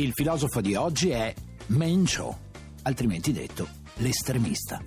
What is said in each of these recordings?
Il filosofo di oggi è Mencio, altrimenti detto l'estremista.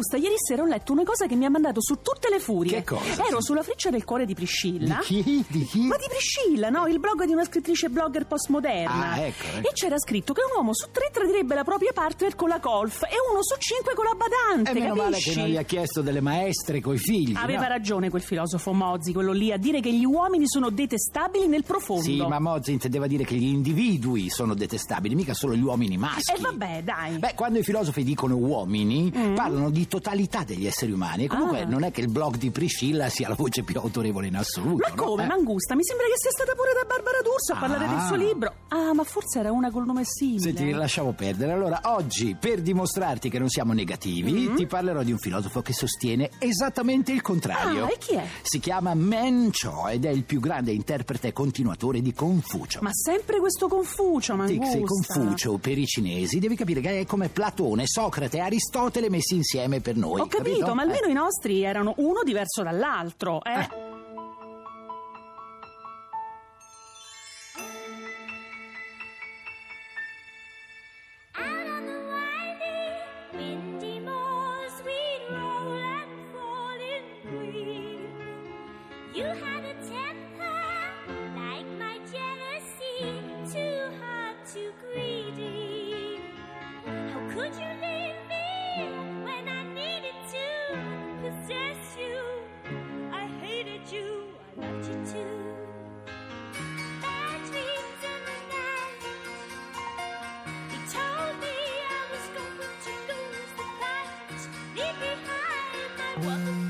Mangusta, ieri sera ho letto una cosa che mi ha mandato su tutte le furie. Che cosa? Ero sulla freccia del cuore di Priscilla. Di chi? Di chi? Ma di Priscilla, no? Il blog di una scrittrice blogger postmoderna. Ah, ecco, ecco. E c'era scritto che un uomo su tre tradirebbe la propria partner con la golf e uno su cinque con la badante, E meno male capisci? che non gli ha chiesto delle maestre coi figli. Aveva no? ragione quel filosofo Mozzi, quello lì, a dire che gli uomini sono detestabili nel profondo. Sì, ma Mozzi intendeva dire che gli individui sono detestabili, mica solo gli uomini maschi. E vabbè, dai. Beh, quando i filosofi dicono uomini, parlano di totalità degli esseri umani. E comunque. Ah. non è che il blog di Priscilla sia la voce più autorevole in assoluto. Ma no? come, Eh? Mangusta? Mi sembra che sia stata pure da Barbara D'Urso a parlare Ah. del suo libro. Ah, ma forse era una col nome simile. Senti, lasciamo perdere. Allora, oggi, per dimostrarti che non siamo negativi, Mm. ti parlerò di un filosofo che sostiene esattamente il contrario. Ah, e chi è? Si chiama Men Cho ed è il più grande interprete e continuatore di Confucio. Ma sempre questo Confucio, Mangusta. sì, Confucio per i cinesi devi capire che è come Platone, Socrate e Aristotele messi insieme per noi. Ho capito, ma almeno Eh. i nostri erano uno diverso dall'altro, eh? Eh. Welcome.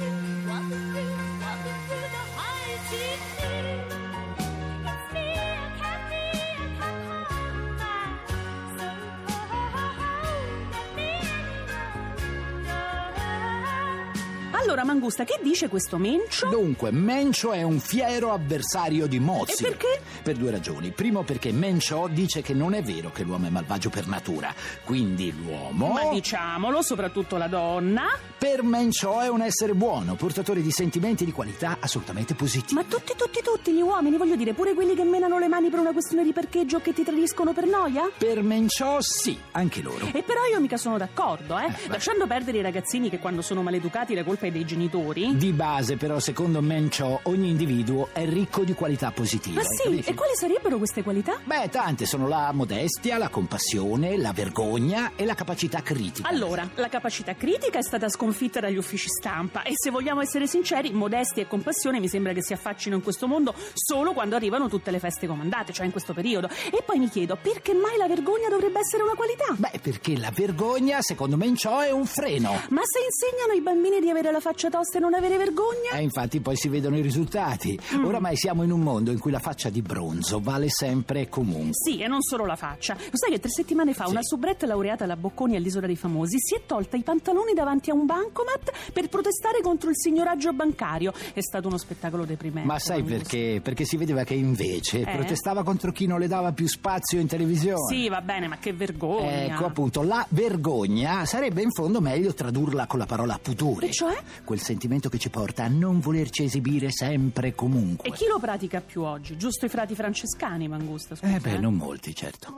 Allora, Mangusta, che dice questo mencio? Dunque, Mencio è un fiero avversario di Mozzi. E perché? Per due ragioni. Primo, perché Mencio dice che non è vero che l'uomo è malvagio per natura. Quindi l'uomo. Ma diciamolo, soprattutto la donna. Per Mencio è un essere buono, portatore di sentimenti di qualità assolutamente positivi. Ma tutti, tutti, tutti gli uomini, voglio dire, pure quelli che menano le mani per una questione di parcheggio o che ti tradiscono per noia? Per Mencio sì, anche loro. E però io mica sono d'accordo, eh. beh. Lasciando perdere i ragazzini che quando sono maleducati la colpa è dei genitori. Di base, però, secondo Mencio, ogni individuo è ricco di qualità positive. Ma sì, capisci? e quali sarebbero queste qualità? Beh, tante sono la modestia, la compassione, la vergogna e la capacità critica. Allora, la capacità critica è stata sconfitta dagli uffici stampa e se vogliamo essere sinceri, modestia e compassione mi sembra che si affaccino in questo mondo solo quando arrivano tutte le feste comandate, cioè in questo periodo. E poi mi chiedo, perché mai la vergogna dovrebbe essere una qualità? Beh, perché la vergogna, secondo Mencio, è un freno. Ma se insegnano ai bambini di avere la faccia tosta e non avere vergogna? E infatti poi si vedono i risultati. Mm. Oramai siamo in un mondo in cui la faccia di bronzo vale sempre e comunque. Sì, e non solo la faccia. Lo sai che tre settimane fa Sì. una soubrette laureata alla Bocconi all'Isola dei Famosi si è tolta i pantaloni davanti a un bancomat per protestare contro il signoraggio bancario. È stato uno spettacolo deprimente. Ma sai perché? Perché si vedeva che invece Eh? protestava contro chi non le dava più spazio in televisione. Sì, va bene, ma che vergogna. Ecco appunto, la vergogna sarebbe in fondo meglio tradurla con la parola pudore. E cioè? Quel sentimento che ci porta a non volerci esibire sempre e comunque. E chi lo pratica più oggi? Giusto i frati francescani, Mangusta? Scusa, Eh beh, non molti, certo.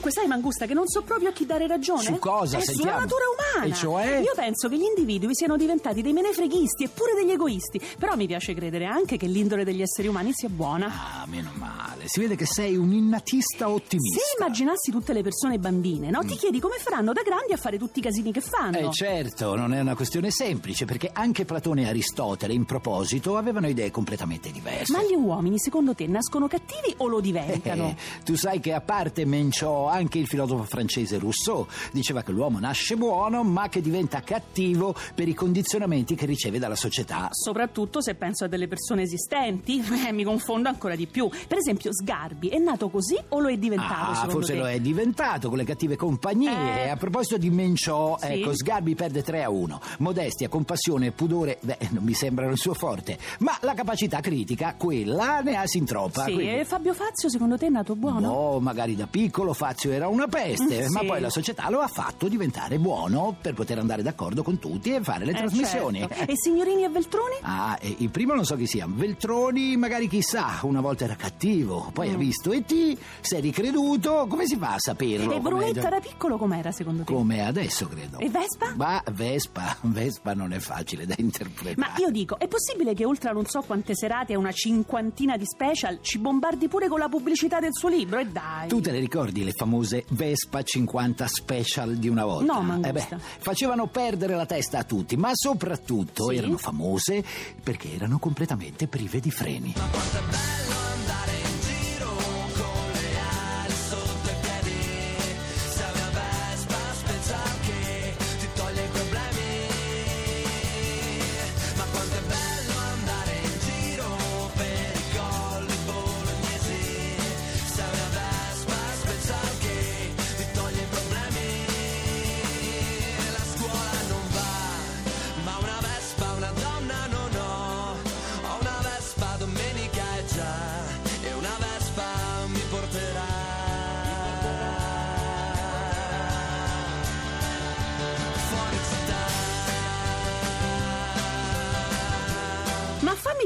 Comunque, sai, Mangusta, che non so proprio a chi dare ragione? Su cosa? È Sentiamo. sulla natura umana. E cioè? Io penso che gli individui siano diventati dei menefreghisti e pure degli egoisti. Però mi piace credere anche che l'indole degli esseri umani sia buona. Ah, meno male. Si vede che sei un innatista ottimista. Se immaginassi tutte le persone bambine, no? Ti chiedi come faranno da grandi a fare tutti i casini che fanno. Eh certo, non è una questione semplice, perché anche Platone e Aristotele, in proposito, avevano idee completamente diverse. Ma gli uomini, secondo te, nascono cattivi o lo diventano? Eh, tu sai che a parte Mencio, anche il filosofo francese Rousseau diceva che l'uomo nasce buono, ma che diventa cattivo per i condizionamenti che riceve dalla società. Soprattutto se penso a delle persone esistenti, eh, mi confondo ancora di più. Per esempio, Sgarbi è nato così o lo è diventato? Ah, forse te? lo è diventato con le cattive compagnie. Eh. A proposito di Mencio, Sì. ecco, Sgarbi perde 3 a 1. Modestia, compassione e pudore, beh, non mi sembrano il suo forte. Ma la capacità critica, quella ne ha sin troppa. Sì, quindi- e Fabio Fazio secondo te è nato buono? No, magari da piccolo Fazio era una peste, Mm, ma sì. poi la società lo ha fatto diventare buono per poter andare d'accordo con tutti e fare le Eh, trasmissioni. certo. E Signorini e Veltroni? Ah, e il primo non so chi sia. Veltroni, magari chissà, una volta era cattivo, poi ha Mm. visto E.T., si è ricreduto, come si fa a saperlo? e Brunetta da piccolo com'era secondo te? Come adesso, credo. E Vespa? Ma Vespa, Vespa non è facile da interpretare. Ma io dico, è possibile che oltre a non so quante serate e una cinquantina di special ci bombardi pure con la pubblicità del suo libro? E dai! Tu te le ricordi le famose Vespa 50 special di una volta? No, Mangusta. Eh beh, facevano perdere la testa a tutti, ma soprattutto Sì? erano famose perché erano completamente prive di freni. Ma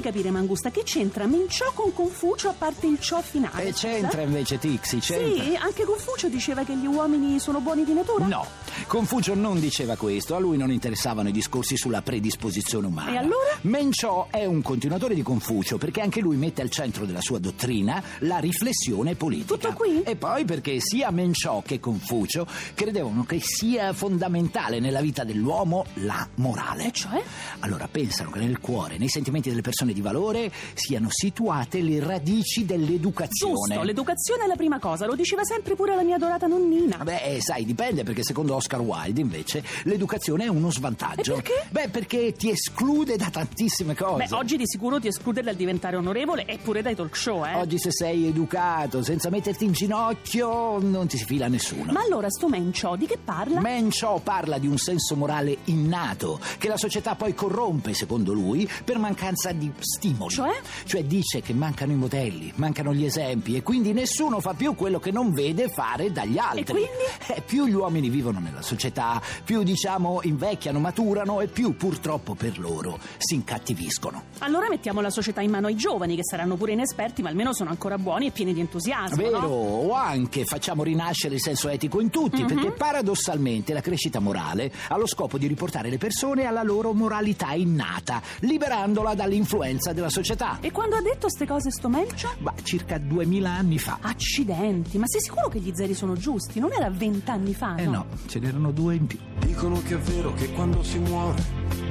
capire, Mangusta, che c'entra Menciò con Confucio a parte il ciò finale? E c'entra invece Tixi, c'entra. Sì, anche Confucio diceva che gli uomini sono buoni di natura? No, Confucio non diceva questo, a lui non interessavano i discorsi sulla predisposizione umana. E allora? Mencio è un continuatore di Confucio perché anche lui mette al centro della sua dottrina la riflessione politica. Tutto qui? E poi perché sia Mencio che Confucio credevano che sia fondamentale nella vita dell'uomo la morale. E cioè? Allora pensano che nel cuore, nei sentimenti delle persone di valore, siano situate le radici dell'educazione. Giusto, l'educazione è la prima cosa, lo diceva sempre pure la mia adorata nonnina. Beh, eh, sai, dipende perché secondo Oscar Wilde invece l'educazione è uno svantaggio. E perché? Beh, perché ti esclude da tantissime cose. Beh, oggi di sicuro ti esclude dal diventare onorevole e pure dai talk show, eh. Oggi se sei educato senza metterti in ginocchio non ti si fila nessuno. Ma allora sto Mencio di che parla? Mencio parla di un senso morale innato che la società poi corrompe, secondo lui, per mancanza di stimoli. Cioè? Cioè dice che mancano i modelli, mancano gli esempi e quindi nessuno fa più quello che non vede fare dagli altri. quindi? Eh, più gli uomini vivono nella società, più diciamo invecchiano, maturano e più purtroppo per loro si incattiviscono. Allora mettiamo la società in mano ai giovani, che saranno pure inesperti, ma almeno sono ancora buoni e pieni di entusiasmo. Vero, no? o anche facciamo rinascere il senso etico in tutti, Mhm. perché paradossalmente la crescita morale ha lo scopo di riportare le persone alla loro moralità innata, liberandola dall'influenza della società. E quando ha detto ste cose sto Mencio? Ma circa duemila anni fa. Accidenti, ma sei sicuro che gli zeri sono giusti? Non era vent'anni fa, Eh no, ce n'erano due in più. Dicono che è vero che quando si muore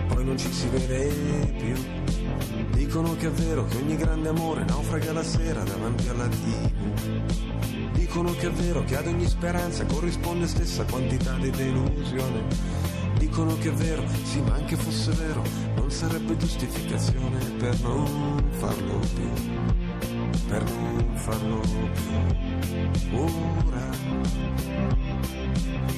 poi non ci si vede più. Dicono che è vero che ogni grande amore naufraga la sera davanti alla TV. Dicono che è vero che ad ogni speranza corrisponde stessa quantità di delusione. Dicono che è vero, sì, ma anche fosse vero, non sarebbe giustificazione per non farlo più. Per non farlo più.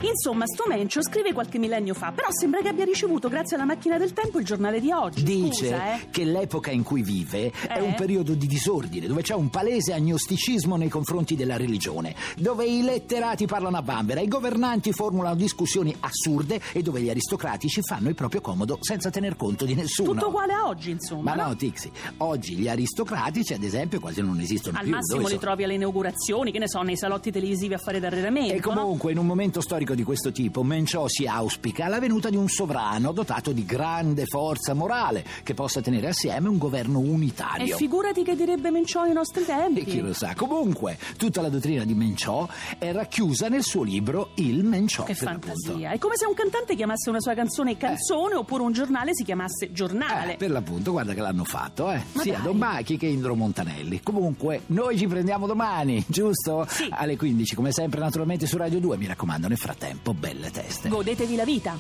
Insomma, sto Mencio scrive qualche millennio fa, però sembra che abbia ricevuto, grazie alla macchina del tempo, il giornale di oggi. Dice Scusa, eh. che l'epoca in cui vive è Eh? un periodo di disordine, dove c'è un palese agnosticismo nei confronti della religione, dove i letterati parlano a bambera, i governanti formulano discussioni assurde e dove gli aristocratici fanno il proprio comodo senza tener conto di nessuno. Tutto uguale a oggi, insomma. Ma no? no, Tixi, oggi gli aristocratici, ad esempio, quasi non esistono Al più. massimo Dove li sono? trovi alle inaugurazioni, che ne so, nei salotti televisivi a fare d'arredamento. E no? comunque, in un momento storico di questo tipo, Menciò si auspica la venuta di un sovrano dotato di grande forza morale che possa tenere assieme un governo E unitario. figurati che direbbe Menciò ai nostri tempi. E chi lo sa. Comunque, tutta la dottrina di Menciò è racchiusa nel suo libro Il Menciò. Che per l'appunto. fantasia. È come se un cantante chiamasse una sua canzone canzone oppure un giornale si chiamasse giornale. Eh, per l'appunto, guarda che l'hanno fatto, eh. Ma Sia dai. Don Bachi che Indro Montanelli. Comunque, noi ci prendiamo domani, giusto? Sì. Alle 15, come sempre, naturalmente su Radio 2. Mi raccomando, nel frattempo, belle teste. Godetevi la vita.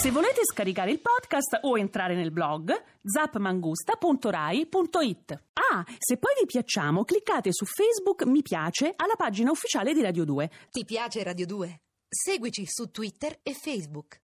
Se volete scaricare il podcast o entrare nel blog zapmangusta.rai.it. Ah, se poi vi piacciamo, cliccate su Facebook Mi piace alla pagina ufficiale di Radio 2. Ti piace Radio 2? Seguici su Twitter e Facebook.